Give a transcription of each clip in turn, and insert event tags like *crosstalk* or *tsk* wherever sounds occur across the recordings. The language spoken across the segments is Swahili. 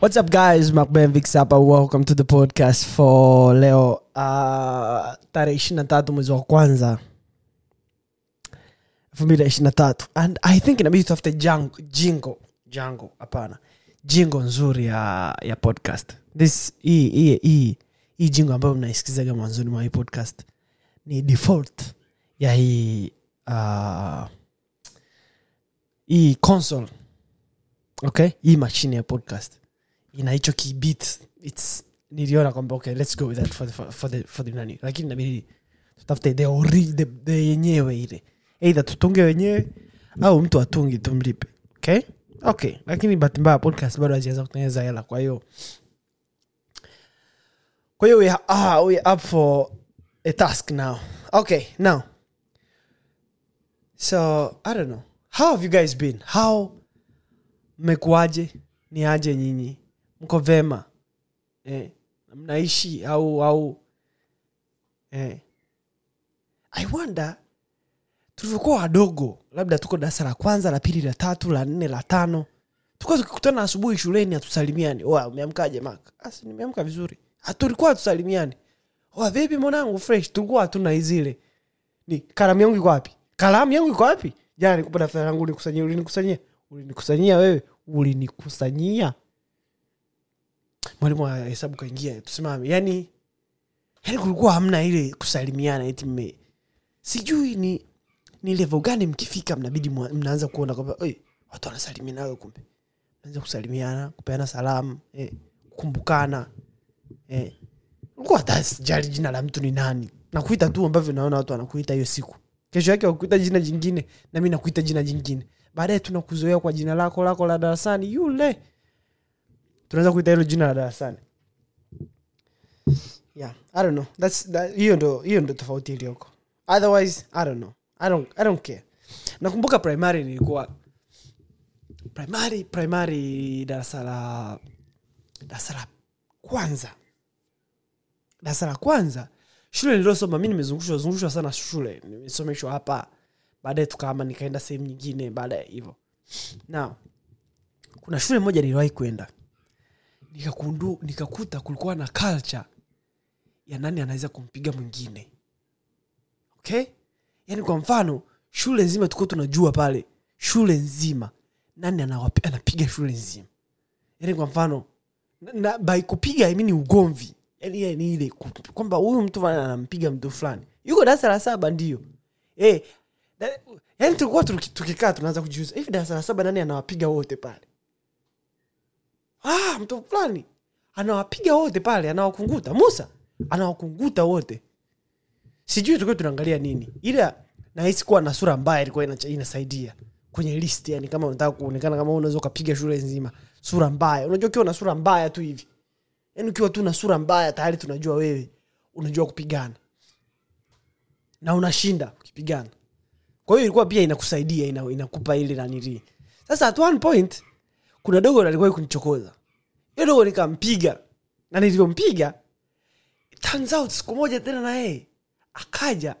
What's up guys, Mark Ben Vix hapa. Welcome to the podcast for leo uh, tarehe ishirini na tatu mwezi wa kwanza. Elfu mbili na ishirini na tatu and I think inabidi tutafute jango jingo. Jango hapana. Jingo nzuri ya ya podcast. This hii hii hii hii jingo ambayo mnaisikizaga mwanzoni mwa hii podcast ni default ya hii uh, hii console. Okay? Hii machine ya podcast ina kibit its niliona kwamba okay let's go with that for the, for, the, for the nani. Lakini inabidi tutafute the, the, the yenyewe ile. Eidha tutunge wenyewe au mtu atungi tumlipe okay? Okay. Lakini bahati podcast bado haziweza kutengeneza hela kwa hiyo kwa hiyo we ah, we up for a task now. Okay now. So i don't know. How have you guys been? How mmekuaje ni aje nyinyi mko vema. Eh, mnaishi au au eh. i wonder tulivyokuwa wadogo labda tuko darasa la kwanza la pili la tatu la nne la tano. Tulikuwa tukikutana asubuhi shuleni hatusalimiani. Oa umeamkaje asi nimeamka vizuri. Tulikuwa hatusalimiani. Vipi mwanangu fresh? Tulikuwa hatuna izile ni kalamu yangu iko wapi? Kalamu yangu iko wapi? Jana nikupa daftari langu ulinikusanyia ulinikusanyia ulinikusanyia wewe? Ulinikusanyia mwalimu wa hesabu kaingia tusimame yani yani kulikuwa hamna ile kusalimiana eti mme sijui ni ni level gani mkifika mnabidi mnaanza kuona kwamba "Oi, watu wanasalimianaga kumbe. Naanza kusalimiana kupeana salamu eh, kukumbukana eh. Sijali jina la mtu ni nani. Nakuita tu ambavyo naona watu wanakuita hiyo siku. Kesho yake wakuita jina jingine nami nakuita jina jingine. Baadaye tunakuzoea kwa jina lako lako la darasani yule tunaweza kuita hilo jina la darasani. Yeah i don't know. That's that, hiyo ndo hiyo ndo tofauti iliyoko. Otherwise i don't know. I don't i don't care. Nakumbuka primary nilikuwa primary primary darasa la darasa la kwanza. Darasa la kwanza shule niliosoma mi nimezungushwa zungushwa sana shule. Nimesomeshwa hapa baadaye tukaama nikaenda sehemu nyingine baadaye hivyo na kuna shule moja niliwahi kwenda nikakundu nikakuta kulikuwa na culture ya nani anaweza kumpiga mwingine. Okay? Yaani kwa mfano shule nzima tukuwa tunajua pale shule nzima nani anapiga shule nzima. Yaani kwa mfano na, na, by kupiga I mean ugomvi. Yaani yaani ile kwamba huyu mtu anampiga mtu fulani. Yuko darasa la saba ndio. Eh, da- yaani tulikuwa tukikaa tunaanza kujiuza hivi darasa la saba nani anawapiga wote pale ah, mtu fulani. Anawapiga wote pale anawakunguta. Musa anawakunguta wote. Sijui tukiwa tunaangalia nini. Ila nahisi kuwa na sura mbaya ilikuwa inasaidia kwenye list yani kama unataka kuonekana kama unaweza ukapiga shule nzima. Sura mbaya. Unajua ukiwa na sura mbaya tu hivi. Yani ukiwa tu na sura mbaya tayari tunajua wewe unajua kupigana. Na unashinda ukipigana. Kwa hiyo ilikuwa pia inakusaidia ina, ile nanili sasa at one point kuna dogo alikuwa kunichokoza. Hiyo dogo nikampiga na nilivyompiga siku moja tena na yeye akaja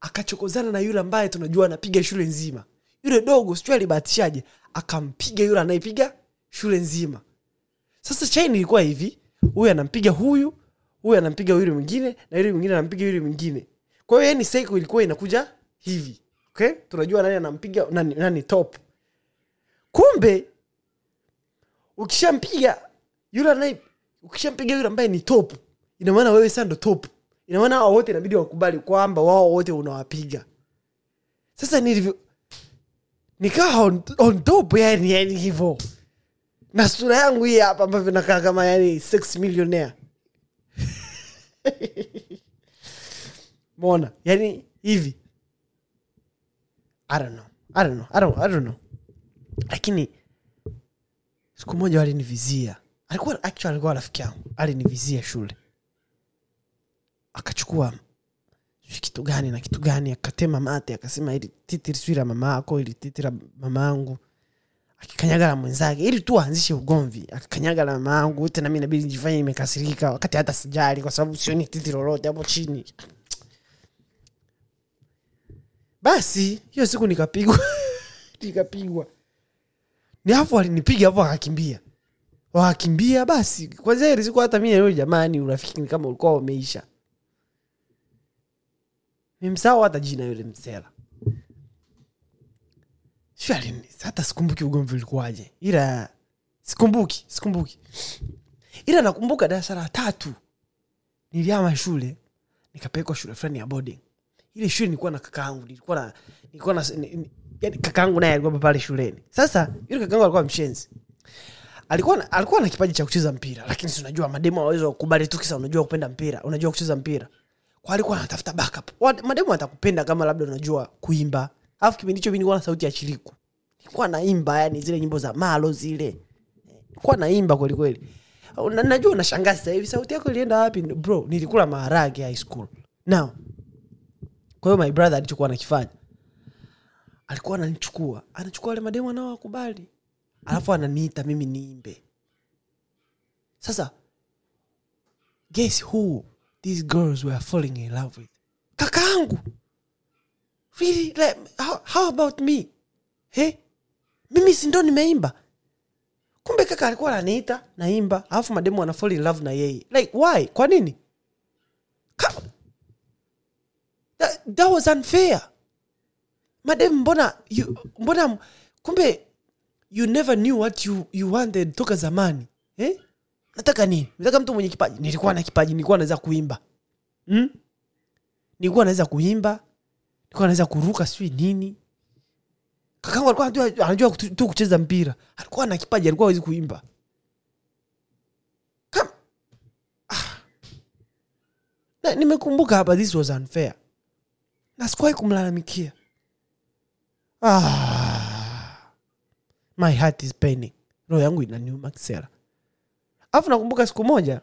akachokozana na yule ambaye tunajua anapiga shule nzima. Yule dogo sijui alibahatishaje akampiga yule anayepiga shule nzima. Sasa chain ilikuwa hivi huyu anampiga huyu huyu anampiga yule mwingine na yule mwingine anampiga yule mwingine. Kwa hiyo yani cycle ilikuwa inakuja hivi okay? Tunajua nani anampiga nani, nani top. Kumbe ukishampiga yule anaye ukishampiga yule ambaye ni top ina maana wewe sasa ndo top. Ina maana hao wote inabidi wakubali kwamba wao wote unawapiga. Sasa nilivyo nikaa on, on top yani yani hivyo. Na sura yangu hii hapa ambavyo nakaa kama yani sex millionaire. *laughs* Mona yani hivi. I don't know. I don't know. I don't, I don't know. Lakini siku moja walinivizia alikuwa actually alikuwa rafiki yangu. Alinivizia shule. Akachukua kitu gani na kitu gani akatema mate akasema ili titi la mama yako ili titi la mama yangu. Akikanyaga la mwenzake. Ili tu aanzishe ugomvi. Akakanyaga la mama yangu tena mi nabidi jifanye imekasirika wakati hata sijali kwa sababu sioni titi lolote hapo chini. Basi hiyo siku nikapigwa. *laughs* Nikapigwa ni afu alinipiga hapo akakimbia. Wakakimbia basi kwanzia heri siku hata mi na yule jamani urafiki ni kama ulikuwa umeisha. Nimsahau hata jina yule msela. Hata sikumbuki ugomvi ulikuwaje. Ila sikumbuki sikumbuki. Ila nakumbuka darasa la tatu. Niliama shule nikapelekwa shule fulani ya boarding. Ile shule nilikuwa na kakaangu nilikuwa na nilikuwa na ni- ni- yaani kakaangu naye alikuwa pale shuleni. Sasa yule kakaangu alikuwa mshenzi. Alikuwa alikuwa na kipaji cha kucheza mpira lakini si unajua mademu aweza kukubali tu kisa unajua kupenda mpira unajua kucheza mpira. Kwa alikuwa anatafuta backup. Mademu atakupenda kama labda unajua kuimba. Alafu kipindi hicho nilikuwa na sauti ya chiriku. Nilikuwa naimba yani zile nyimbo za malo zile. Nilikuwa naimba kweli kweli. Na- najua unashangaa sasa hivi sauti yako ilienda wapi? Bro nilikula maharage high school. Now kwa hiyo my brother alichokuwa anakifanya alikuwa ananichukua. Anachukua wale mademu anaowakubali. Alafu ananiita mimi niimbe. Sasa guess who these girls were falling in love with? Kakaangu. Really like, how, how about me? Hey? mimi sindo nimeimba. Kumbe kaka alikuwa ananiita naimba alafu mademu ana fall in love na yeye. Like why? Kwa nini? Ka- that, that was unfair mademu mbona you, mbona kumbe you never knew what you, you wanted toka zamani eh? nataka nini? Nataka mtu mwenye kipaji. Nilikuwa na kipaji nilikuwa naweza kuimba. Hmm? nilikuwa naweza kuimba nilikuwa naweza kuruka sijui nini. Kakangu alikuwa anajua, tu kucheza mpira. Alikuwa na kipaji alikuwa awezi kuimba. Ah. Nimekumbuka hapa this was unfair. Na sikuwahi kumlalamikia ah. my heart is paining. Roho yangu inaniuma kisera. Alafu nakumbuka siku moja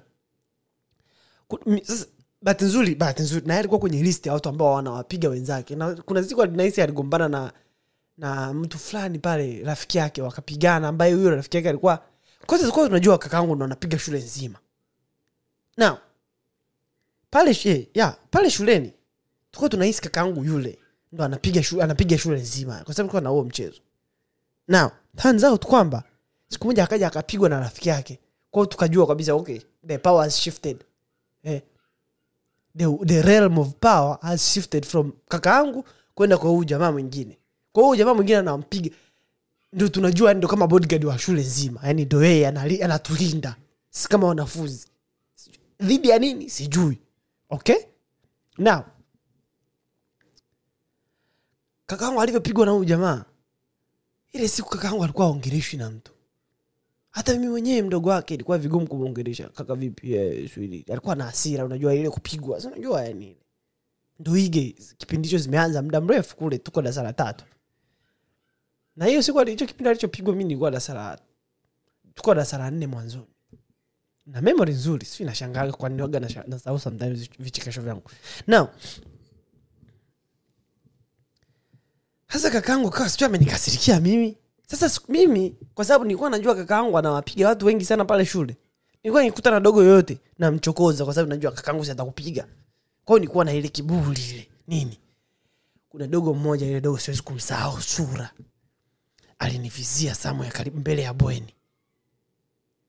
bahati nzuri bahati nzuri naye alikuwa kwenye list ya watu ambao wanawapiga wenzake. Na kuna siku nahisi aligombana na na mtu fulani pale rafiki yake wakapigana ambaye huyo rafiki yake alikuwa kwanza sikuwa tunajua kakaangu ndo anapiga shule nzima. Na pale she, yeah, pale shuleni tulikuwa tunahisi kakaangu yule ndo anapiga shule, anapiga shule nzima kwa sababu tulikuwa na huo mchezo. Now turns out kwamba siku moja akaja akapigwa na rafiki yake. Kwao tukajua kabisa okay the power has shifted. Eh, the, the realm of power has shifted from kakaangu kwenda kwa huyu jamaa mwingine. Kwa huyu jamaa mwingine anampiga. Ndio tunajua ndo kama bodyguard wa shule nzima yani ndo yeye anatulinda. Si kama wanafunzi. Dhidi ya nini? Sijui. Okay? Now kakaangu alivyopigwa na huyu jamaa ile siku kakaangu alikuwa aongeleshwi na mtu. Hata mimi mwenyewe mdogo wake ilikuwa vigumu kumwongelesha. Kaka vipi eh, alikuwa na hasira unajua ile kupigwa. Unajua yani ndo ige kipindi hicho zimeanza muda mrefu kule tuko darasa la tatu. Na hiyo siku hicho kipindi alichopigwa mi nilikuwa darasa tuko darasa la nne mwanzoni. Na memory nzuri si nashangaga kwaniwaga nasahau sometimes vichekesho vyangu. Now sasa kakaangu kawa sijui amenikasirikia mimi. Sasa mimi kwa sababu nilikuwa najua kakaangu anawapiga watu wengi sana pale shule. Nilikuwa nikikuta na dogo yoyote namchokoza kwa sababu najua kakaangu siatakupiga kwao nilikuwa na ile kiburi ile. Nini? Kuna dogo mmoja ile dogo siwezi kumsahau sura. Alinivizia samu karibu mbele ya bweni.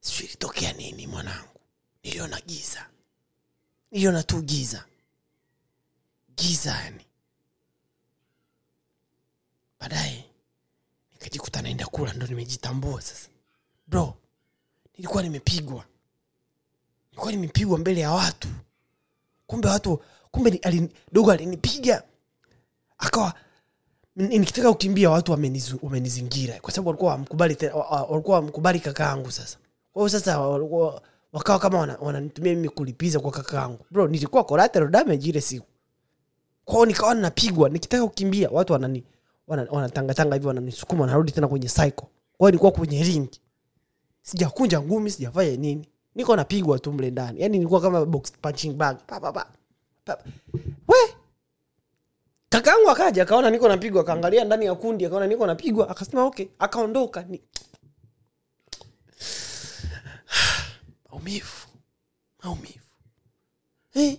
Sijui nini mwanangu. Niliona giza. Niliona tu giza. Giza yani baadaye nikajikuta naenda kula ndo nimejitambua sasa. Bro nilikuwa nimepigwa. Nilikuwa nimepigwa mbele ya watu. Kumbe watu kumbe alini, dogo alinipiga. Akawa nikitaka kukimbia watu wamenizingira. Kwa sababu walikuwa wamkubali walikuwa wamkubali kakaangu sasa. Kwa sasa wakawa kama wana- mimi kulipiza kwa kakaangu bro nilikuwa damage ile siku. Kwao nikawa ninapigwa nikitaka kukimbia watu wanani wana- wanatangatanga hivi wananisukuma wanarudi tena kwenye cycle. Kwao nilikuwa kwenye ringi sijakunja ngumi sijafanya nini. Niko napigwa tu mle ndani. Yani nilikuwa kama box punching bag. Pa, pa, pa. Pa. we! Kakaangu akaja akaona niko napigwa akaangalia ndani ya kundi akaona niko napigwa akasema okay. Akaondoka. Ni *sighs* maumivu. Maumivu. Eh.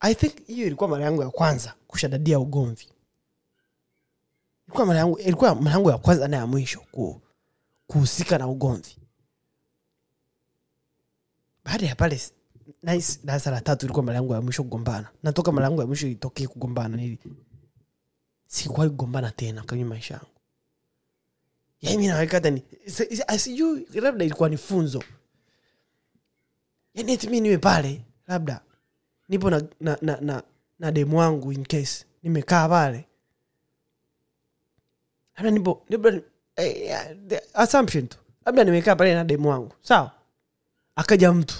i think hiyo ilikuwa mara yangu ya kwanza kushadadia ugomvi ilikuwa mara yangu ilikuwa mara yangu ya kwanza na ya mwisho ku, kuhusika na ugomvi. Baada ya pale nice, darasa la tatu ilikuwa mara yangu ya mwisho kugombana. Natoka mara yangu ya mwisho itokee kugombana ili sikuwahi kugombana tena kwenye maisha yangu. Yaani mi si- sijui labda ilikuwa ni funzo. Yaani eti niwe pale labda nipo na, na, na, na, na demu wangu in case nimekaa pale labda nipo eh, assumption tu. Labda nimekaa pale na demu wangu. Sawa. Akaja mtu.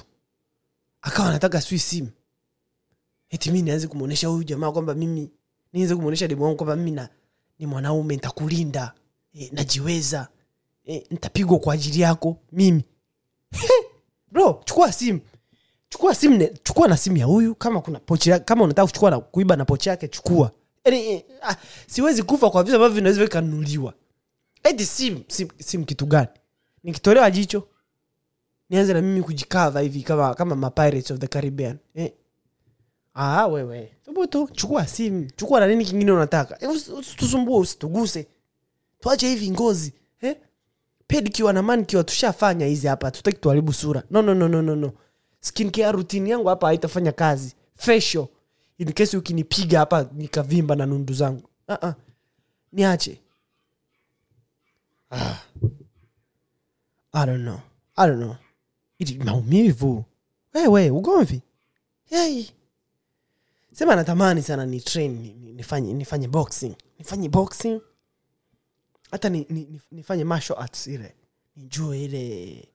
Akawa anataka sui simu eti mi nianze kumwonyesha huyu jamaa kwamba mimi nianze kumwonyesha demu wangu kwamba mimi na, ni mwanaume ntakulinda e, najiweza. E, ntapigwa kwa ajili yako mimi. *laughs* Bro chukua simu chukua simu chukua na simu ya huyu. Kama kuna pochi kama unataka kuchukua na kuiba na pochi yake chukua yani eh, ah, siwezi kufa kwa vitu ambavyo vinaweza vikanunuliwa eti sim, sim, sim kitu gani? Nikitolewa jicho nianze na mimi kujikava hivi kama kama mapirates of the caribbean eh. ah, wewe. Thubutu chukua simu chukua na nini kingine unataka. Eh, usitusumbue usituguse. Tuache hivi ngozi eh? pedkiwa na mankiwa tushafanya hizi hapa tutaki tuharibu sura. No, no, no, no, no, no. skin routine yangu hapa haitafanya kazi. Facial in case ukinipiga hapa nikavimba na nundu zangu uh -uh. niache ah. I don't know. I don't know. Ili maumivu wewe ugomvi hey. sema natamani sana ni train ni- ni- nifanye nifanye boxing nifanye boxing hata ni, ni, ni, nifanye martial arts ile nijue ile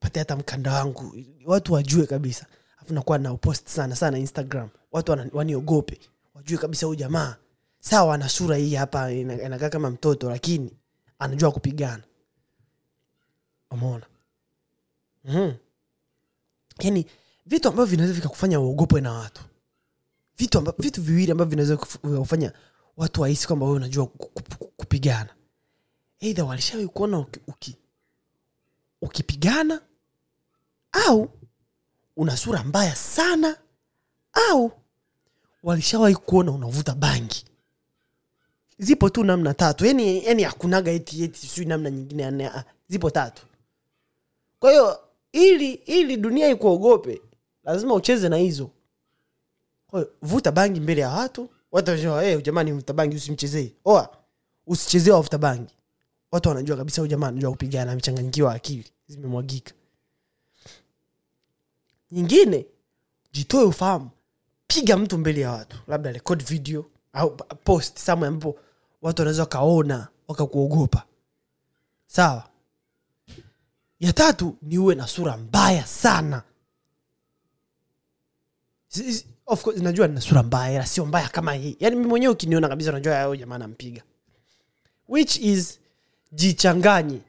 pate hata mkanda wangu watu wajue kabisa afu nakuwa na upost sana sana instagram watu waniogope. Wajue kabisa huyu jamaa sawa ana sura hii hapa inakaa kama mtoto lakini anajua kupigana. Umeona? Mm. yani vitu ambavyo vinaweza vikakufanya uogopwe na watu. Vitu, amba, vitu viwili ambavyo vinaweza vikakufanya kufanya watu wahisi kwamba wewe unajua ku- ku- ku- kupigana. Eidha walishawai kuona uki, uki, ukipigana au una sura mbaya sana au walishawahi kuona unavuta bangi. Zipo tu namna tatu. Yani yani hakunaga eti sijui namna nyingine ya ah, zipo tatu. Kwa hiyo ili ili dunia ikuogope lazima ucheze na hizo. Kwahiyo vuta bangi mbele ya watu. Watu hey, jamani vuta bangi usimchezee. Oa usichezee wavuta bangi. Watu wanajua kabisa huyu jamaa anajua kupigana amechanganyikiwa akili zimemwagika. Nyingine jitoe ufahamu piga mtu mbele ya watu labda record video au post samwe ambapo watu wanaweza wakaona wakakuogopa. Sawa? Ya tatu ni uwe na sura mbaya sana. Of course najua nina sura mbaya ila sio mbaya kama hii. Yaani mi mwenyewe ukiniona kabisa unajua yao jamaa nampiga which is jichanganye.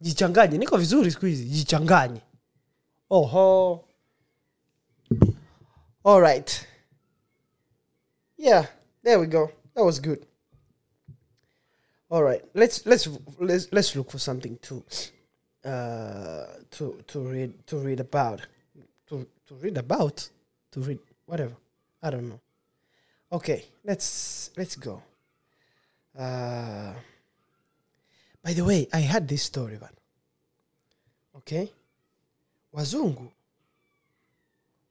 Jichanganye. Niko vizuri siku hizi. Jichanganye. Oho all right. Yeah there we go. That was good. All right. Let's let's let's let's look for something to uh to to read to read about. To to read about? To read whatever. I don't know. Okay let's let's go. Uh by the way i had this story man okay? Wazungu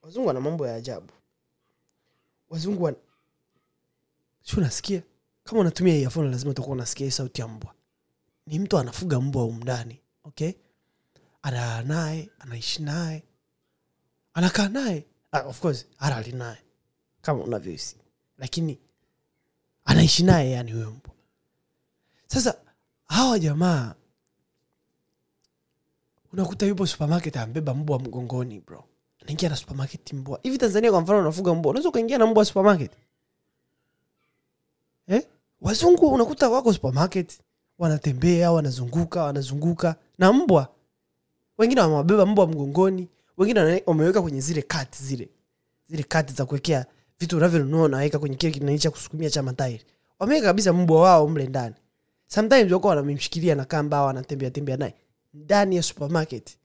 wazungu wana mambo ya ajabu. Wazungu wan... si unasikia? Kama unatumia earphone lazima utakuwa unasikia sauti ya mbwa. Ni mtu anafuga mbwa umndani okay? Analala naye anaishi naye anakaa naye. Ah, of course halali naye kama unavyohisi. Lakini anaishi naye yani huyo mbwa. Sasa hawa jamaa unakuta yupo supermarket ambeba mbwa mgongoni bro anaingia na supermarket mbwa. Hivi tanzania kwa mfano unafuga mbwa. Unaweza ukaingia na mbwa supermarket? Eh? wazungu unakuta wako supermarket wanatembea wanazunguka wanazunguka. Na mbwa. Wengine wamewabeba mbwa mgongoni wengine wameweka kwenye zile kati zile zile kati za kuwekea vitu unavyonunua unaweka kwenye kile kinani cha kusukumia cha matairi. Wameweka kabisa mbwa wao mle ndani. Sometimes wako wanamemshikilia na kamba wanatembea tembea naye. Ndani ya supermarket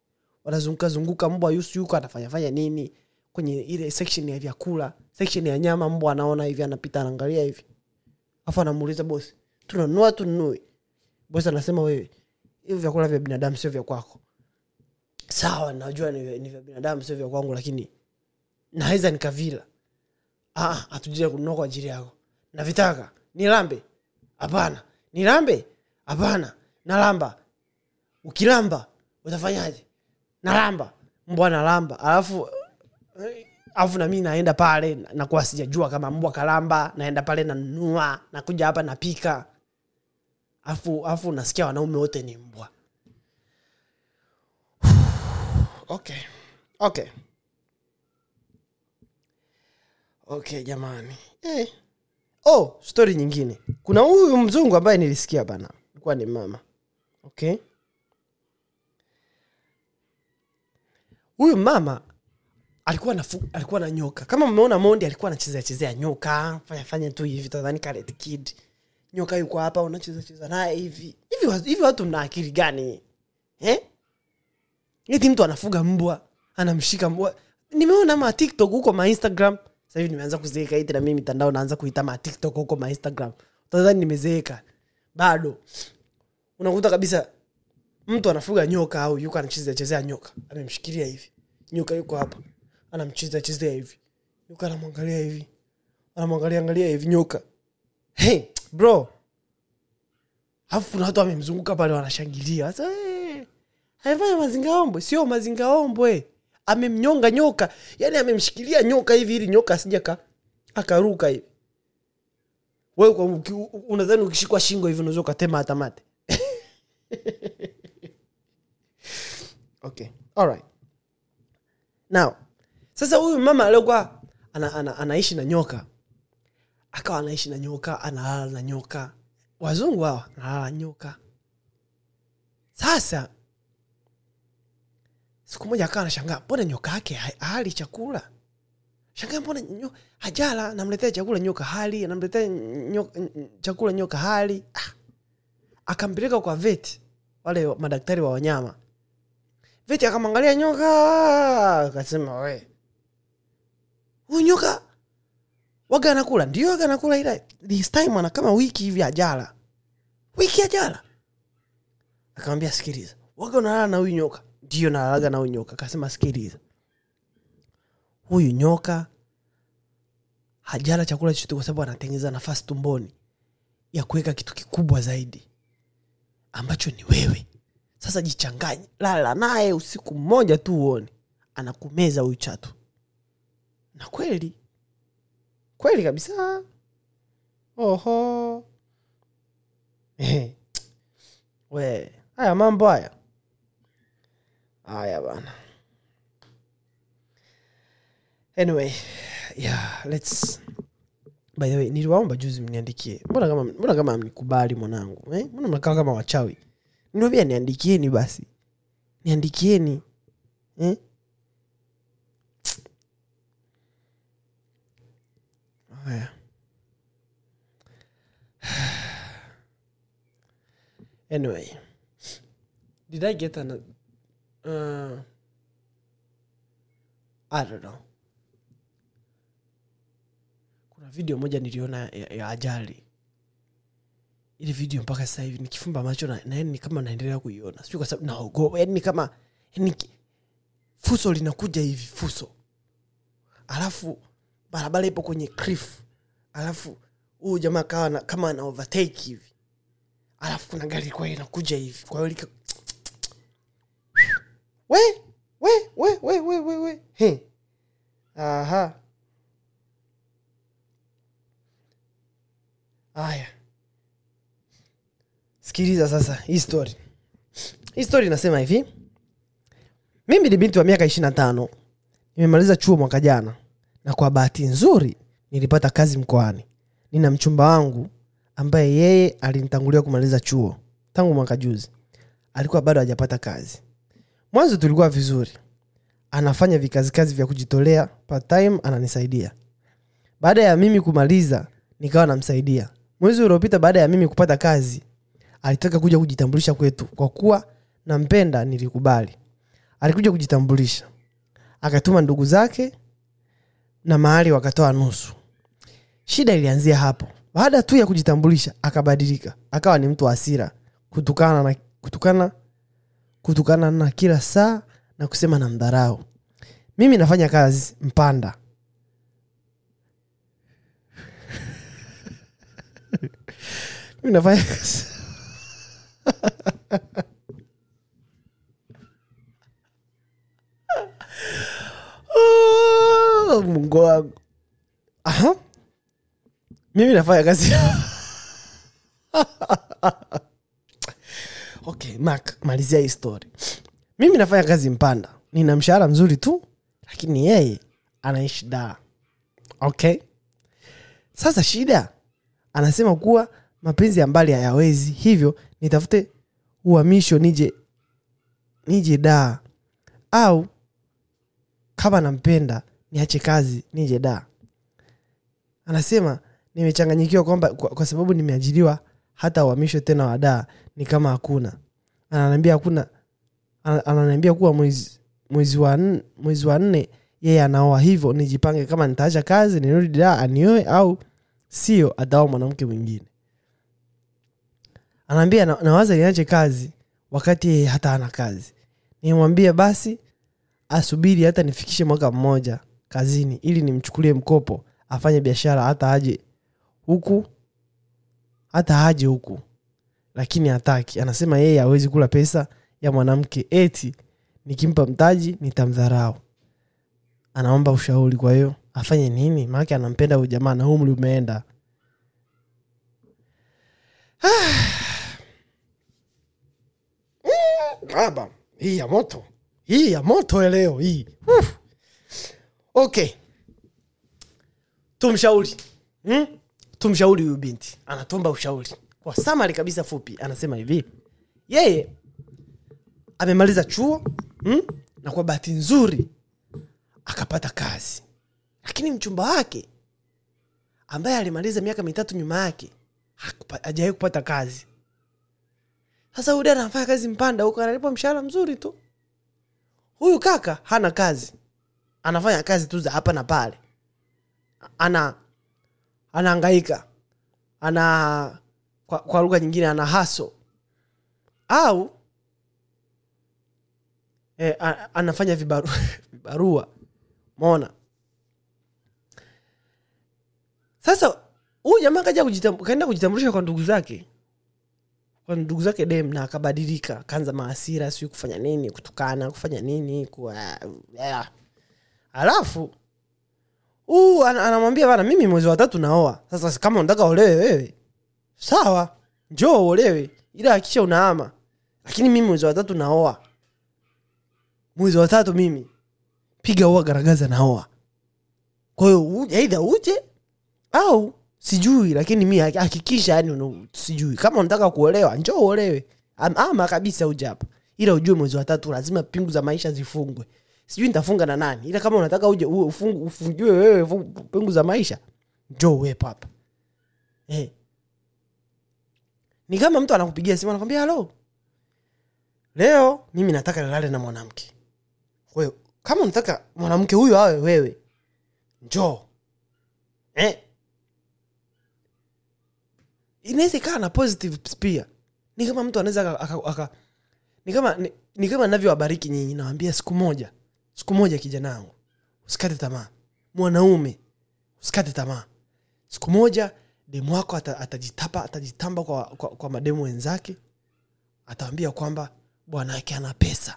wanazunguka zunguka mbwa yusu anafanyafanya nini? Kwenye ile section ya vyakula section ya nyama mbwa anaona hivi anapita anaangalia hivi. Afu anamuuliza bosi tunanunua tununui? Bosi anasema wewe hivi vyakula vya binadamu sio vya kwako. Sawa najua ni, vya binadamu sio vya kwangu lakini naweza nikavila. Ah, hatuja kununua kwa ajili yako. Navitaka nilambe? Hapana. Nilambe? Hapana. Nalamba. Ukilamba utafanyaje nalamba mbwa nalamba alafu alafu nami naenda pale nakuwa sijajua kama mbwa kalamba naenda pale nanunua nakuja hapa napika. Alafu alafu nasikia wanaume wote ni mbwa. *sighs* Okay. Okay. Okay jamani. Eh. oh story nyingine. Kuna huyu mzungu ambaye nilisikia bana. Kuwa ni mama. Okay huyu mama alikuwa na alikuwa na nyoka. Kama mmeona mondi alikuwa anachezea chezea nyoka fanya fanya tu hivi tadhani Karate kid. Nyoka yuko hapa unacheza cheza naye hivi. Hivi hivi watu mna akili gani? Eh? Eti mtu anafuga mbwa anamshika mbwa. Nimeona ma tiktok huko ma instagram. Nimeanza kuzeeka iti na mimi mitandao naanza kuita ma tiktok huko ma instagram. Utadhani nimezeeka. Bado. Unakuta kabisa mtu anafuga nyoka au yuko anachezea chezea nyoka. Amemshikilia hivi. Nyoka yuko hapa. Anamchezea chezea hivi. Nyoka anamwangalia hivi. Anamwangalia angalia hivi nyoka. Hey, bro. Alafu kuna watu wamemzunguka pale wanashangilia. Sasa amefanya mazingaombwe sio mazingaombwe amemnyonga nyoka. Yani amemshikilia nyoka hivi ili nyoka asija akaruka hivi. U- unadhani ukishikwa shingo hivi unaweza ukatema hata mate *laughs* okay. Alright now sasa huyu mama aliokuwa ana, ana, anaishi na nyoka akawa anaishi na nyoka analala na nyoka. Wazungu hawa analala nyoka. Sasa siku moja akawa anashangaa mbona nyoka yake hali chakula? Shangaa mbona nyo, hajala namletea chakula nyoka hali namletea chakula nyoka hali. Ah. akampeleka kwa veti wale madaktari wa wanyama veti akamwangalia nyoka akasema we huyu nyoka waga anakula. Ndio waga anakula ila this time ana kama wiki hivi ajala. Wiki ajala. Akamwambia sikiliza waga unalala na huyu nyoka. Ndio nalalaga na huyu nyoka akasema sikiliza huyu nyoka hajala chakula chochote kwa sababu anatengeneza nafasi tumboni ya kuweka kitu kikubwa zaidi ambacho ni wewe sasa jichanganye. Lala naye usiku mmoja tu uone. Anakumeza huyu chatu. Na kweli. Kweli kabisa. Oho. We haya mambo haya. Haya bana. Anyway yeah let's by the way niliwaomba juzi mniandikie. Mbona kama mbona kama mnikubali mwanangu eh? mbona mnakaa kama wachawi niwambia niandikieni basi. Niandikieni. Eh? haya. *sighs* Anyway. Did i get an uh, i don't know. Kuna video moja niliona ya, ya ajali ile video mpaka sasa hivi nikifumba macho na, na yani ni kama naendelea kuiona. Sijui kwa sababu naogopa. Yani ni kama yani fuso linakuja hivi fuso. Alafu barabara ipo kwenye cliff. Alafu huyu jamaa kawa na, kama ana overtake hivi. Alafu kuna gari kwa inakuja hivi. Kwa hiyo lika *tsk* we we we we we we we. He. Aha. Haya sikiliza sasa hii story. Hii story inasema hivi. Mimi ni binti wa miaka ishiri na tano. Nimemaliza chuo mwaka jana na kwa bahati nzuri nilipata kazi mkoani. Nina mchumba wangu ambaye yeye alinitangulia kumaliza chuo tangu mwaka juzi. Alikuwa bado hajapata kazi. Mwanzo tulikuwa vizuri. Anafanya vikazikazi vya kujitolea part time ananisaidia. Baada ya mimi kumaliza nikawa namsaidia. Mwezi uliopita baada ya mimi kupata kazi alitaka kuja kujitambulisha kwetu kwa kuwa nampenda nilikubali. Alikuja kujitambulisha. Akatuma ndugu zake na mahali wakatoa nusu. Shida ilianzia hapo. Baada tu ya kujitambulisha akabadilika. Akawa ni mtu wa kutukana kutokana na kutukana kutukana na kila saa na kusema na mdharau. Mimi nafanya kazi mpanda. *laughs* Mimi nafanya kazi Ah, mungu wangu. Mimi nafanya kazi. *laughs* Okay mak malizia hii story. Mimi nafanya kazi mpanda. Nina mshahara mzuri tu lakini yeye anaishi daa okay? Sasa shida anasema kuwa mapenzi ya mbali hayawezi. Hivyo nitafute uhamisho nije nije daa. Au kama nampenda niache kazi nije daa. Anasema nimechanganyikiwa kwamba kwa, kwa sababu nimeajiriwa hata uhamisho tena wa daa ni kama hakuna. Ananiambia hakuna ananiambia kuwa mwezi mwezi wa nne, yeye anaoa. Hivyo nijipange kama nitaacha kazi nirudi daa anioe au sio ataoa mwanamke mwingine anaambia na, nawaza niache kazi wakati hata ana kazi. Nimwambia basi asubiri hata nifikishe mwaka mmoja kazini ili nimchukulie mkopo afanye biashara hata aje huku hata aje huku. Lakini hataki. Anasema yeye hawezi kula pesa ya mwanamke. Eti nikimpa mtaji nitamdharau. Anaomba ushauri kwa hiyo afanye nini? Maake anampenda huyu jamaa na umri umeenda *sighs* baba hii ya moto. Hii ya moto leo hii. Uf. okay. Tumshauri. Hmm? tumshauri huyu binti. Anatomba ushauri. Kwa samari kabisa fupi anasema hivi. Yeye amemaliza chuo hmm? na kwa bahati nzuri akapata kazi. Lakini mchumba wake ambaye alimaliza miaka mitatu nyuma yake hajawai kupata kazi sasa huyu dada anafanya kazi mpanda huko analipa mshahara mzuri tu. Huyu kaka hana kazi. Anafanya kazi tu za hapa na pale. Ana anaangaika ana kwa, kwa lugha nyingine ana haso au e, anafanya *laughs* vibarua, vibarua. Mona sasa huyu jamaa kaja kaenda kujitambulisha kwa ndugu zake kwa ndugu zake dem na akabadilika kaanza maasira siu kufanya nini kutukana kufanya nini kuwa yeah. alafu huu an, anamwambia bana mimi mwezi wa tatu naoa. Sasa kama unataka olewe wewe? Sawa njoo uolewe ila akisha unaama. Lakini mimi mwezi wa tatu naoa. Mwezi wa tatu mimi piga ua garagaza naoa. Kwahiyo aidha uje au sijui lakini mi haki- hakikisha yani sijui. Kama unataka kuolewa njoo uolewe. Am- ama kabisa uje ila ujue mwezi wa tatu lazima pingu za maisha zifungwe. Sijui nitafunga na nani. Ila kama unataka uje ufungiwe wewe pingu za maisha njoo uwepo hapa. Eh. ni kama mtu anakupigia simu anakwambia halo. Leo mimi nataka nilale na mwanamke. Kwahiyo kama unataka mwanamke huyo awe wewe njoo. Eh. Inaweza ikawa na positive pia. Ni kama mtu anaweza ni kama navyowabariki nyinyi nawambia siku moja siku moja kijana wangu usikate tamaa. Mwanaume usikate tamaa. Siku moja demu wako atajitapa atajitamba kwa, kwa, kwa mademu wenzake atawambia kwamba bwana wake ana pesa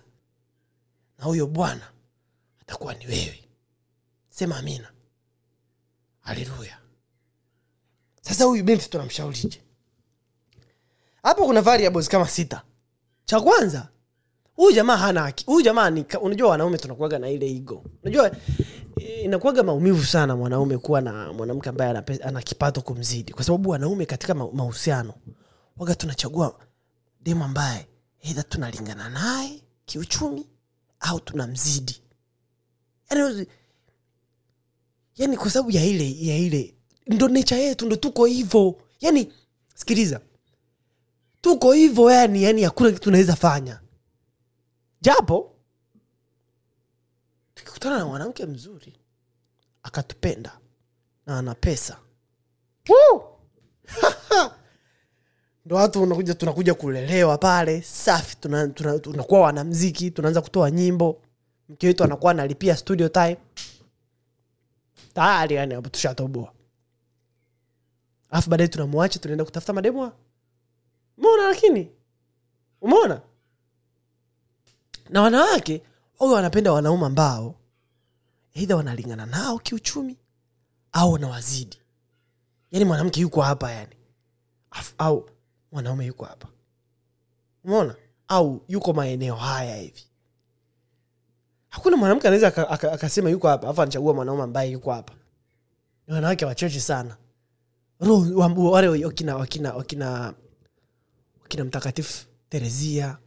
na huyo bwana atakuwa ni wewe. Sema amina. Haleluya sasa huyu binti tunamshaurije hapo kuna variables kama sita. Cha kwanza huyu jamaa hana haki. Huyu jamaa ni unajua wanaume tunakuaga na ile ego. Unajua eh, inakuaga maumivu sana mwanaume kuwa na mwanamke ambaye ana, ana kipato kumzidi. Kwa sababu wanaume katika mahusiano waga tunachagua demu ambaye eidha tunalingana naye kiuchumi au tunamzidi. Yani, yani kwa sababu ya ile ya ile ndo nature yetu ndo tuko hivo. Yani sikiliza. Tuko hivo yani yani hakuna kitu tunaweza fanya. Japo tukikutana na mwanamke mzuri akatupenda na ana pesa. *laughs* Ndo watu unakuja tunakuja kulelewa pale safi tunakuwa tuna, tuna wanamziki tunaanza kutoa nyimbo. Mke wetu anakuwa analipia studio time. Tayari yani hapo tushatoboa alafu baadaye tunamwacha tunaenda kutafuta mademwa. Mona lakini? Umeona? Na wanawake wawe wanapenda wanaume ambao eidha wanalingana nao kiuchumi au wanawazidi. Yaani mwanamke yuko hapa yani. Afu- au mwanaume yuko hapa. Umeona? Au yuko maeneo haya hivi. Hakuna mwanamke anaweza aka- aka- akasema yuko hapa afu anachagua mwanaume ambaye yuko hapa. Ni wanawake wachache sana Roho wakina wakina wakina wakina mtakatifu terezia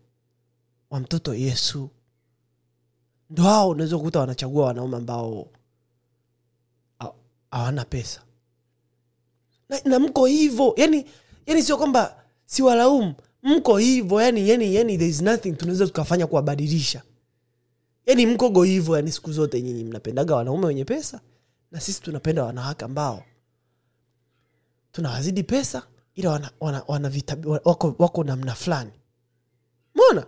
wa mtoto yesu. Ndo hao unaweza kukuta wanachagua wanaume ambao hawana pesa. Na, na mko hivo yani yani sio kwamba siwalaumu mko hivo yani yani yani there is nothing tunaweza tukafanya kuwabadilisha. Yani mkogo hivo yani siku zote nyinyi mnapendaga wanaume wenye pesa na sisi tunapenda wanawake ambao tunawazidi pesa ila wana, wana, wana vita, wako, wako namna fulani. Mona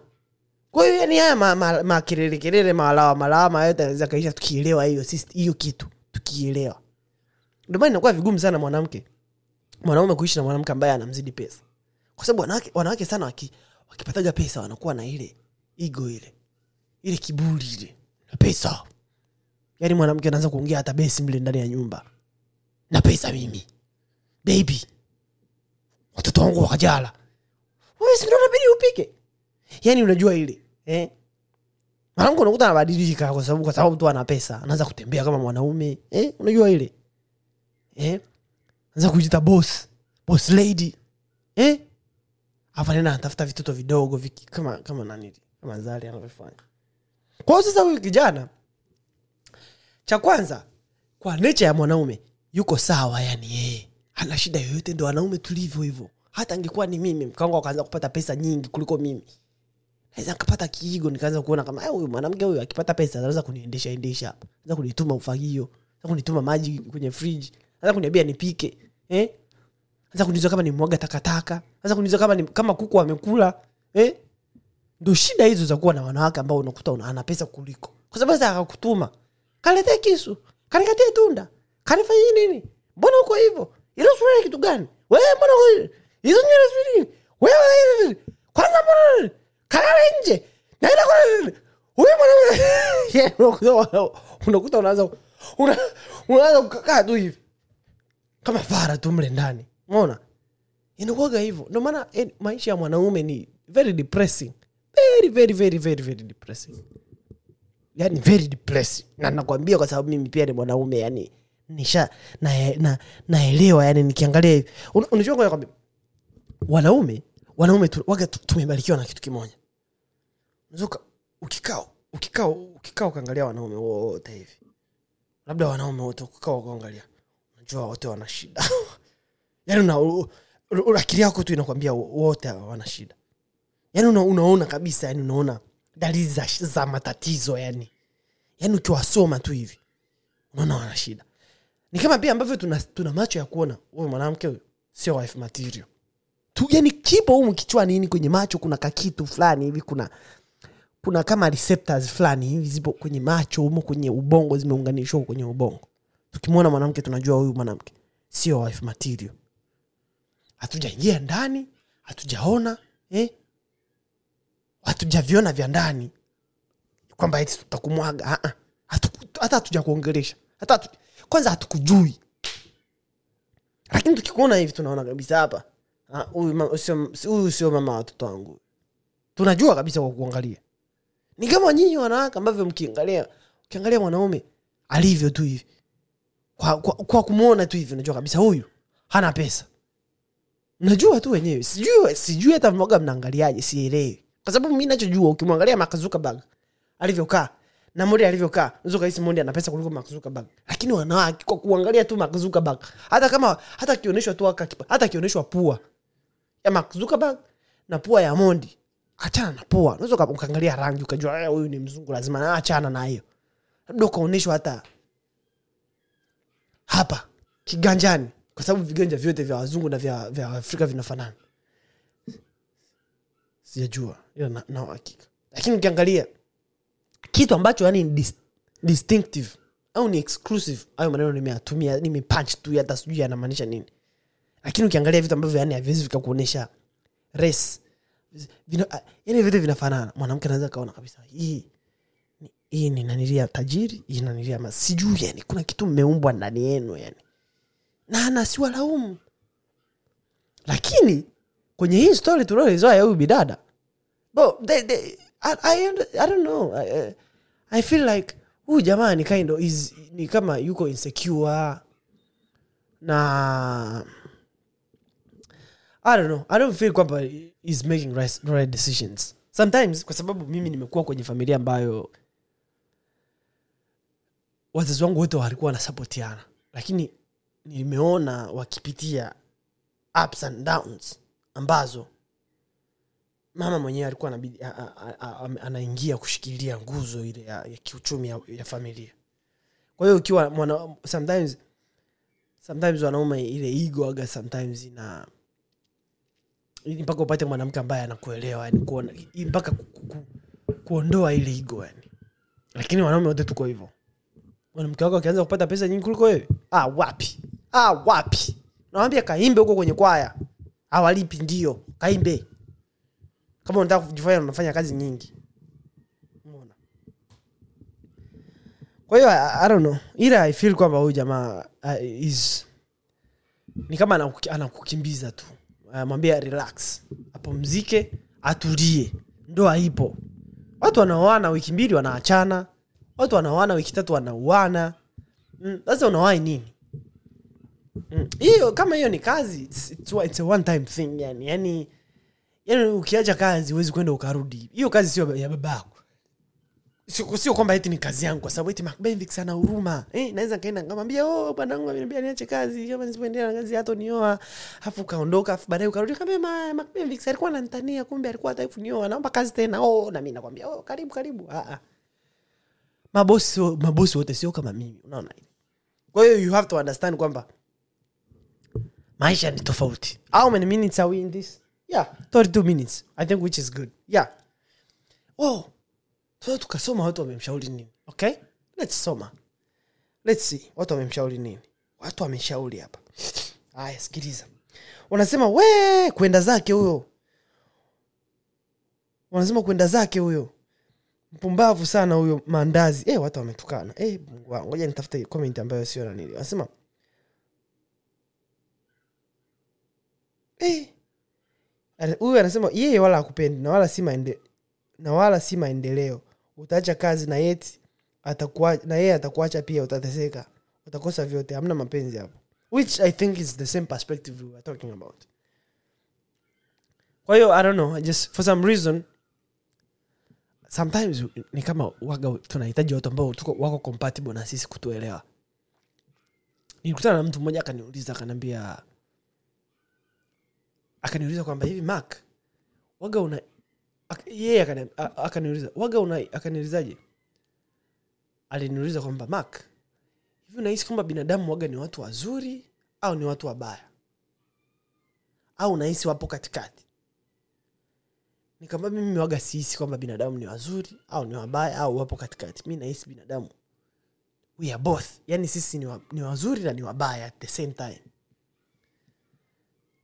kwa hiyo yani haya makelele ma, ma malawa malawama yote anaweza kaisha tukielewa hiyo hiyo kitu tukielewa. Ndio inakuwa vigumu sana mwanamke mwanaume kuishi na mwanamke ambaye anamzidi pesa. Kwa sababu wanawake, wanawake sana waki, wakipataga pesa wanakuwa na ile igo ile ile kiburi ile na pesa. Yaani mwanamke anaanza kuongea hata besi mle ndani ya nyumba na pesa mimi baby watoto wangu wakajala wewe si upike yani unajua ile eh? mwanamke unakuta anabadilika kwa sababu kwa sababu mtu ana pesa anaanza kutembea kama mwanaume eh? unajua ile eh? anaanza kujita boss boss lady eh? afu nena anatafuta vitoto vidogo viki, kama kama nani kama zali anavyofanya kwa hiyo sasa huyu kijana cha kwanza kwa nature ya mwanaume yuko sawa yani yeye hana shida yoyote ndo wanaume tulivyo hivyo. Hata angekuwa ni mimi mkangu akaanza kupata pesa nyingi kuliko mimi. Naweza nikapata kiigo nikaanza kuona kama "Eh, huyu mwanamke huyu akipata pesa anaweza kuniendesha endesha hapa. Anaweza kunituma ufagio anaweza kunituma maji kwenye friji anaweza kuniambia nipike eh? anaweza kuniuliza kama nimwaga takataka anaweza kuniuliza kama ni, kama kuku amekula eh? ndo shida hizo za kuwa na wanawake ambao unakuta una, ana pesa kuliko. Kwa sababu sasa akakutuma kaletee kisu kanikatie tunda kanifanyii nini? Mbona uko hivyo ilo suala kitu gani? Wewe mbona hizo nywele sijui wewe kwanza mbona kalala nje. Naenda kwa huyu mwanaume *laughs* Yeah, unakuta- unaanza una- unaanza kukaa tu hivi. Kama fara tu mle ndani. Umeona? inakuwaga hivyo. Ndio maana eh, maisha ya mwanaume ni very depressing. Very very very very very depressing. Yani very depressing. Na nakwambia kwa sababu mimi pia ni mwanaume yani nisha naelewa na, na yani nikiangalia hivi. Un- unajua nikwambie, wanaume wanaume waga tumebarikiwa na kitu kimoja. Unaweza uka- ukikaa ukikaa ukikaa ukaangalia wanaume wote hivi. Labda wanaume wote ukikaa ukaangalia unajua wote wana shida. *laughs* Yani una, akili yako tu inakwambia wote wana shida. Yani una, unaona kabisa yani unaona dalili za, za matatizo yani. Yani ukiwasoma tu hivi unaona wana shida ni kama pia ambavyo tuna, tuna macho ya kuona huyu mwanamke huyu sio wife material. Tu yani kipo humu kichwani ini kwenye macho kuna kakitu fulani hivi kuna kuna kama receptors fulani hivi zipo kwenye macho humo kwenye ubongo zimeunganishwa kwenye ubongo. Tukimwona mwanamke tunajua huyu mwanamke sio wife material. Hatujaingia ndani hatujaona eh? hatujaviona vya ndani. Kwamba eti tutakumwaga Ah, ah. Hata hatujakuongelesha. Hata hatu, kwanza hatukujui. Lakini tukikuona hivi tunaona kabisa hapa. Ah, huyu sio- mama watoto wangu. Tunajua kabisa kwa kuangalia. Ni kama nyinyi wanawake ambavyo mkiangalia ukiangalia mwanaume alivyo tu hivi. Kwa, kwa, kwa kumwona tu hivi unajua kabisa huyu hana pesa. Najua tu wenyewe. Sijui sijui hata mwaga mnaangaliaje sielewi. Kwa sababu mi nachojua ukimwangalia makazuka bag alivyokaa na Mondi alivyokaa unaweza kahisi Mondi ana pesa kuliko Mark Zuckerberg. Lakini wanawake kwa kuangalia tu Mark Zuckerberg hata kama hata akionyeshwa tu aka- hata akionyeshwa pua ya Mark Zuckerberg na pua ya Mondi achana na pua. Unaweza ukaangalia rangi ukajua "Eh, huyu ni mzungu lazima na achana na hiyo. Labda ukaonyeshwa hata hapa kiganjani kwa sababu viganja vyote vya wazungu na vya, vya afrika vinafanana. Sijajua ila na, na uhakika. Lakini ukiangalia kitu ambacho yani dis, distinctive au ni exclusive. Hayo maneno nimeatumia nimepunch tu hata sijui yanamaanisha nini. Lakini ukiangalia vitu ambavyo yani haviwezi vikakuonyesha race yani vitu vinafanana. Mwanamke anaweza kaona kabisa hii hii ni nanilia tajiri hii nanilia ma sijui yani kuna kitu mmeumbwa ndani yenu yani. Na nasiwalaumu lakini kwenye hii story tulioizoa ya huyu bidada bo they, they, I, I, I don't know. I, I feel like huyu jamaa ni kind of is, ni kama yuko insecure. Na I don't know. I don't feel kwamba is making right, right decisions. Sometimes kwa sababu mimi nimekuwa kwenye familia ambayo wazazi wangu wote walikuwa wanasapotiana. Lakini nimeona wakipitia ups and downs ambazo mama mwenyewe alikuwa anaingia kushikilia nguzo ile ya, ya kiuchumi ya, ya familia. Kwa hiyo ukiwa mwana sometimes sometimes wanaume ile ego aga sometimes ina mpaka upate mwanamke ambaye anakuelewa yani kuona mpaka ku, ku, ku, kuondoa ile ego yani. Lakini wanaume wote tuko hivyo. Mwanamke wako akianza kupata pesa nyingi kuliko wewe ah wapi? Ah wapi? Nawambia kaimbe huko kwenye kwaya. Awalipi ndio kaimbe kama unataka kujifanya unafanya kazi nyingi. Kwa hiyo I, don't know. Ila i feel kwamba huyu jamaa uh, is ni kama anakukimbiza tu. Uh, relax. Apumzike atulie. Ndoa ipo watu wanaoana wiki mbili wanaachana. Watu wanaoana wiki tatu wanauana. Mm, unawai nini? Mm, hiyo kama hiyo ni kazi it's, it's a one time thing yani yani yani ukiacha kazi huwezi kwenda ukarudi. Hiyo kazi sio ya babako sio kwamba eti ni kazi yangu kwa sababu eti Macbenvix ana huruma. Eh, naweza nikaenda nikamwambia oh bwanangu ameniambia niache kazi. Kama nisipoendelea na kazi hata nioa afu kaondoka afu baadaye ukarudi. Kama ma Macbenvix alikuwa ananitania kumbe alikuwa hataki nioa, naomba kazi tena. Oh na nakwambia oh karibu karibu. Ah ah. Mabosi mabosi wote sio kama mimi. Unaona kwa hiyo you have to understand kwamba maisha ni tofauti. How many minutes are this yeah. 32 minutes. I think which is good. Yeah. Oh tuaa tukasoma watu wamemshauri nini? Okay? Let's soma. Let's see. Watu wamemshauri nini? Watu wameshauri hapa. Aya, sikiliza. Wanasema we kwenda zake huyo. Wanasema kwenda zake huyo. Mpumbavu sana huyo mandazi. eh watu wametukana. Eh mungu wangu ngoja nitafute comment ambayo sio nanili wanasema eh huyu anasema yeye wala akupendi na wala si maende, na wala si maendeleo. Utaacha kazi na yeti atakuwa na yeye atakuacha pia utateseka. Utakosa vyote hamna mapenzi hapo. Which i think is the same perspective we were talking about. Kwa hiyo i don't know just for some reason sometimes ni kama waga tunahitaji watu ambao wako compatible na sisi kutuelewa. Nilikutana na mtu mmoja akaniuliza akaniambia akaniuliza kwamba hivi mak waga una yeye akaniuliza waga una akaniulizaje? Aliniuliza kwamba mak hivi unahisi kwamba binadamu waga ni watu wazuri au ni watu wabaya? Au unahisi wapo katikati? Nikamwambia mimi waga sihisi kwamba binadamu ni wazuri au ni wabaya au wapo katikati. Mi nahisi binadamu we are both. Yani sisi ni, wa, ni wazuri na ni wabaya at the same time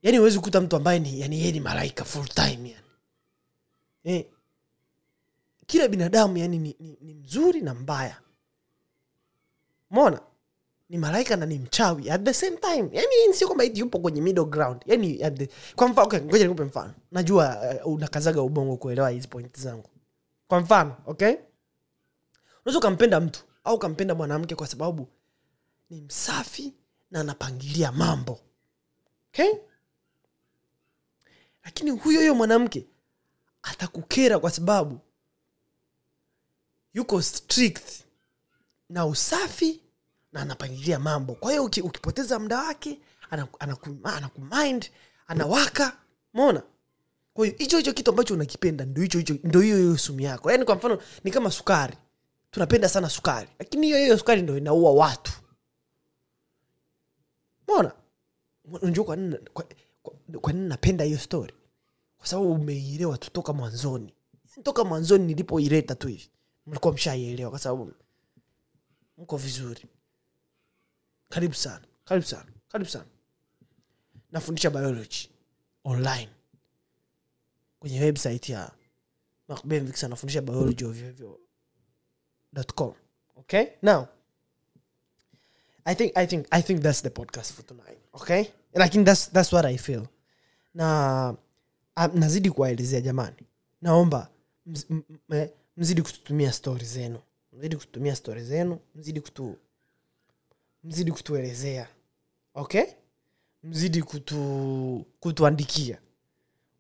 yani huwezi kukuta mtu ambaye ni yani yeye ni malaika full time yani eh, kila binadamu yani ni, ni, ni mzuri na mbaya. Mona ni malaika na ni mchawi at the same time. Yani sio kwamba eti yupo kwenye middle ground. Yani the, kwa mfano okay, ngoja nikupe mfano. Najua uh, unakazaga ubongo kuelewa hizi point zangu. Kwa mfano okay? Unaweza ukampenda mtu au ukampenda mwanamke kwa sababu ni msafi na anapangilia mambo. Okay lakini huyo huyo mwanamke atakukera kwa sababu yuko strict na usafi na anapangilia mambo. Kwa hiyo uki- ukipoteza muda wake anaku- anaku- anakumind anawaka. Mona kwa hiyo hicho hicho kitu ambacho unakipenda ndo hicho ndo hiyo hiyo sumu yako. Yaani kwa mfano ni kama sukari. Tunapenda sana sukari. Lakini hiyo hiyo sukari ndo inaua watu. Mona unajua kwa nini kwa, nini napenda hiyo story? Kwa sababu umeielewa tu toka mwanzoni. Toka mwanzoni nilipoileta tu hivi. Mlikuwa mshaielewa kwa sababu mko vizuri. Karibu sana karibu sana karibu sana. Nafundisha biology online. Kwenye website ya macbenvix anafundisha biology ovyovyo com. Okay? Now i think i think i think that's the podcast for tonight okay? Lakini that's, that's what i feel. Na um, nazidi kuwaelezea jamani. Naomba m, mzidi kututumia stori zenu. Mzidi kututumia stori zenu mzidi kutu mzidi kutuelezea okay? Mzidi kutu kutuandikia.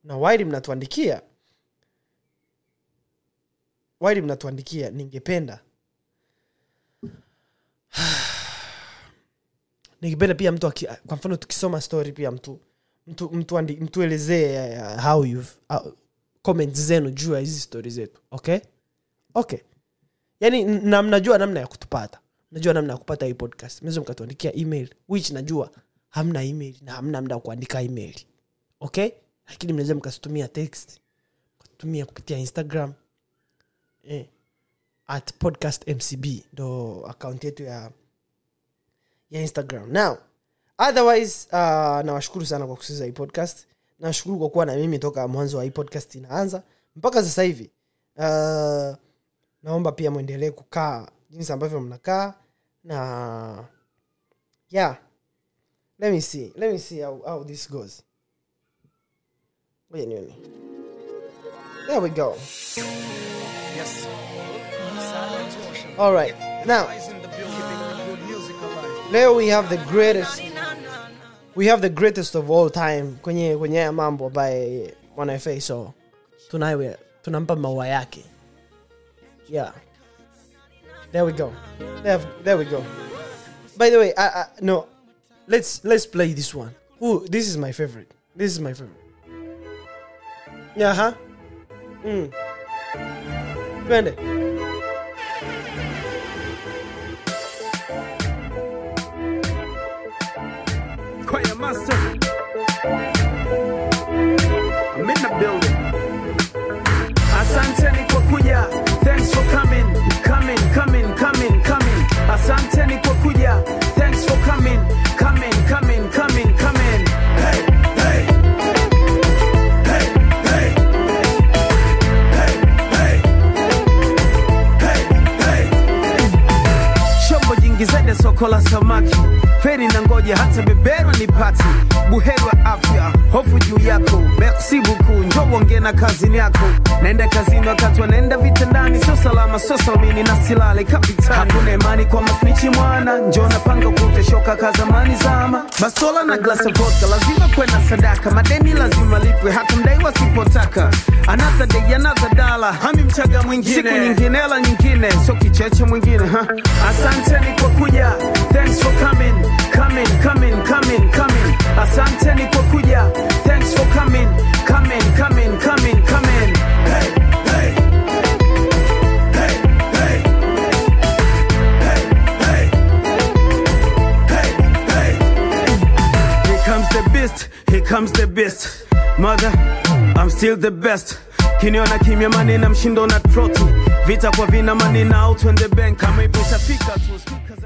Na waili mnatuandikia waili mnatuandikia ningependa ningependa pia mtu kwa mfano tukisoma story pia mtu mtu mtu andi, mtuelezee uh, how you've uh, comments zenu juu ya hizi story zetu okay? Okay. Yani na mnajua namna ya kutupata. Najua namna ya kupata hii podcast. Mnaweza mkatuandikia email which najua hamna email na hamna mda kuandika email okay? Lakini mnaweza mkatutumia text mkatutumia kupitia instagram eh, at podcast mcb ndo akaunti yetu ya ya instagram. Now otherwise uh, nawashukuru sana kwa kusikiza hii podcast. Nashukuru kwa kuwa na mimi toka mwanzo wa hii podcast inaanza. Mpaka sasa hivi uh, naomba pia mwendelee kukaa jinsi ambavyo mnakaa na yeah. Let me see let me see how, how this goes. Ngoja nione. There we go. Yes. all right. Now leo we have the greatest we have the greatest of all time kwenye kwenye haya mambo ambaye mwana fa so tunawe tunampa maua yake. Yeah. There we go. There, there we go. By the way I, I, no. Let's let's play this one. Ooh, this is my favorite. This is my favorite. Yeah huh? Mm. twende master. I'm in the building. Asanteni kwa kuja. Thanks for coming. Coming, coming, coming, coming. Asanteni kwa kuja. Thanks for coming. Coming, coming, coming, coming. Hey, feri na ngoja hata beberwa nipati. Buheri wa afya hofu juu yako. Merci beaucoup njo uongee na kazini yako. Naenda kazini wakati wanaenda vitandani. Sio salama sio salmini na silale kapitani. Imani kwa masnichi mwana. Njo napanga kuteshoka kazamani zama. Bastola na glasa vodka lazima kwenda sadaka. Madeni lazima lipwe hata mdai wasipotaka. Another day another dala hami mchaga mwingine. Siku nyingine hela nyingine. Sio kicheche mwingine ha. asanteni kwa kuja. Thanks for coming coming coming coming coming asanteni kwa kuja thanks for coming coming coming coming coming hey, hey. Hey, hey. Hey, hey. Hey, hey. Here comes the beast, here comes the beast. Mother, I'm still the best. Kiniona kimya manina mshindo na troti. Vita kwa vina manina out when the bank kama ipo itafika tu speakers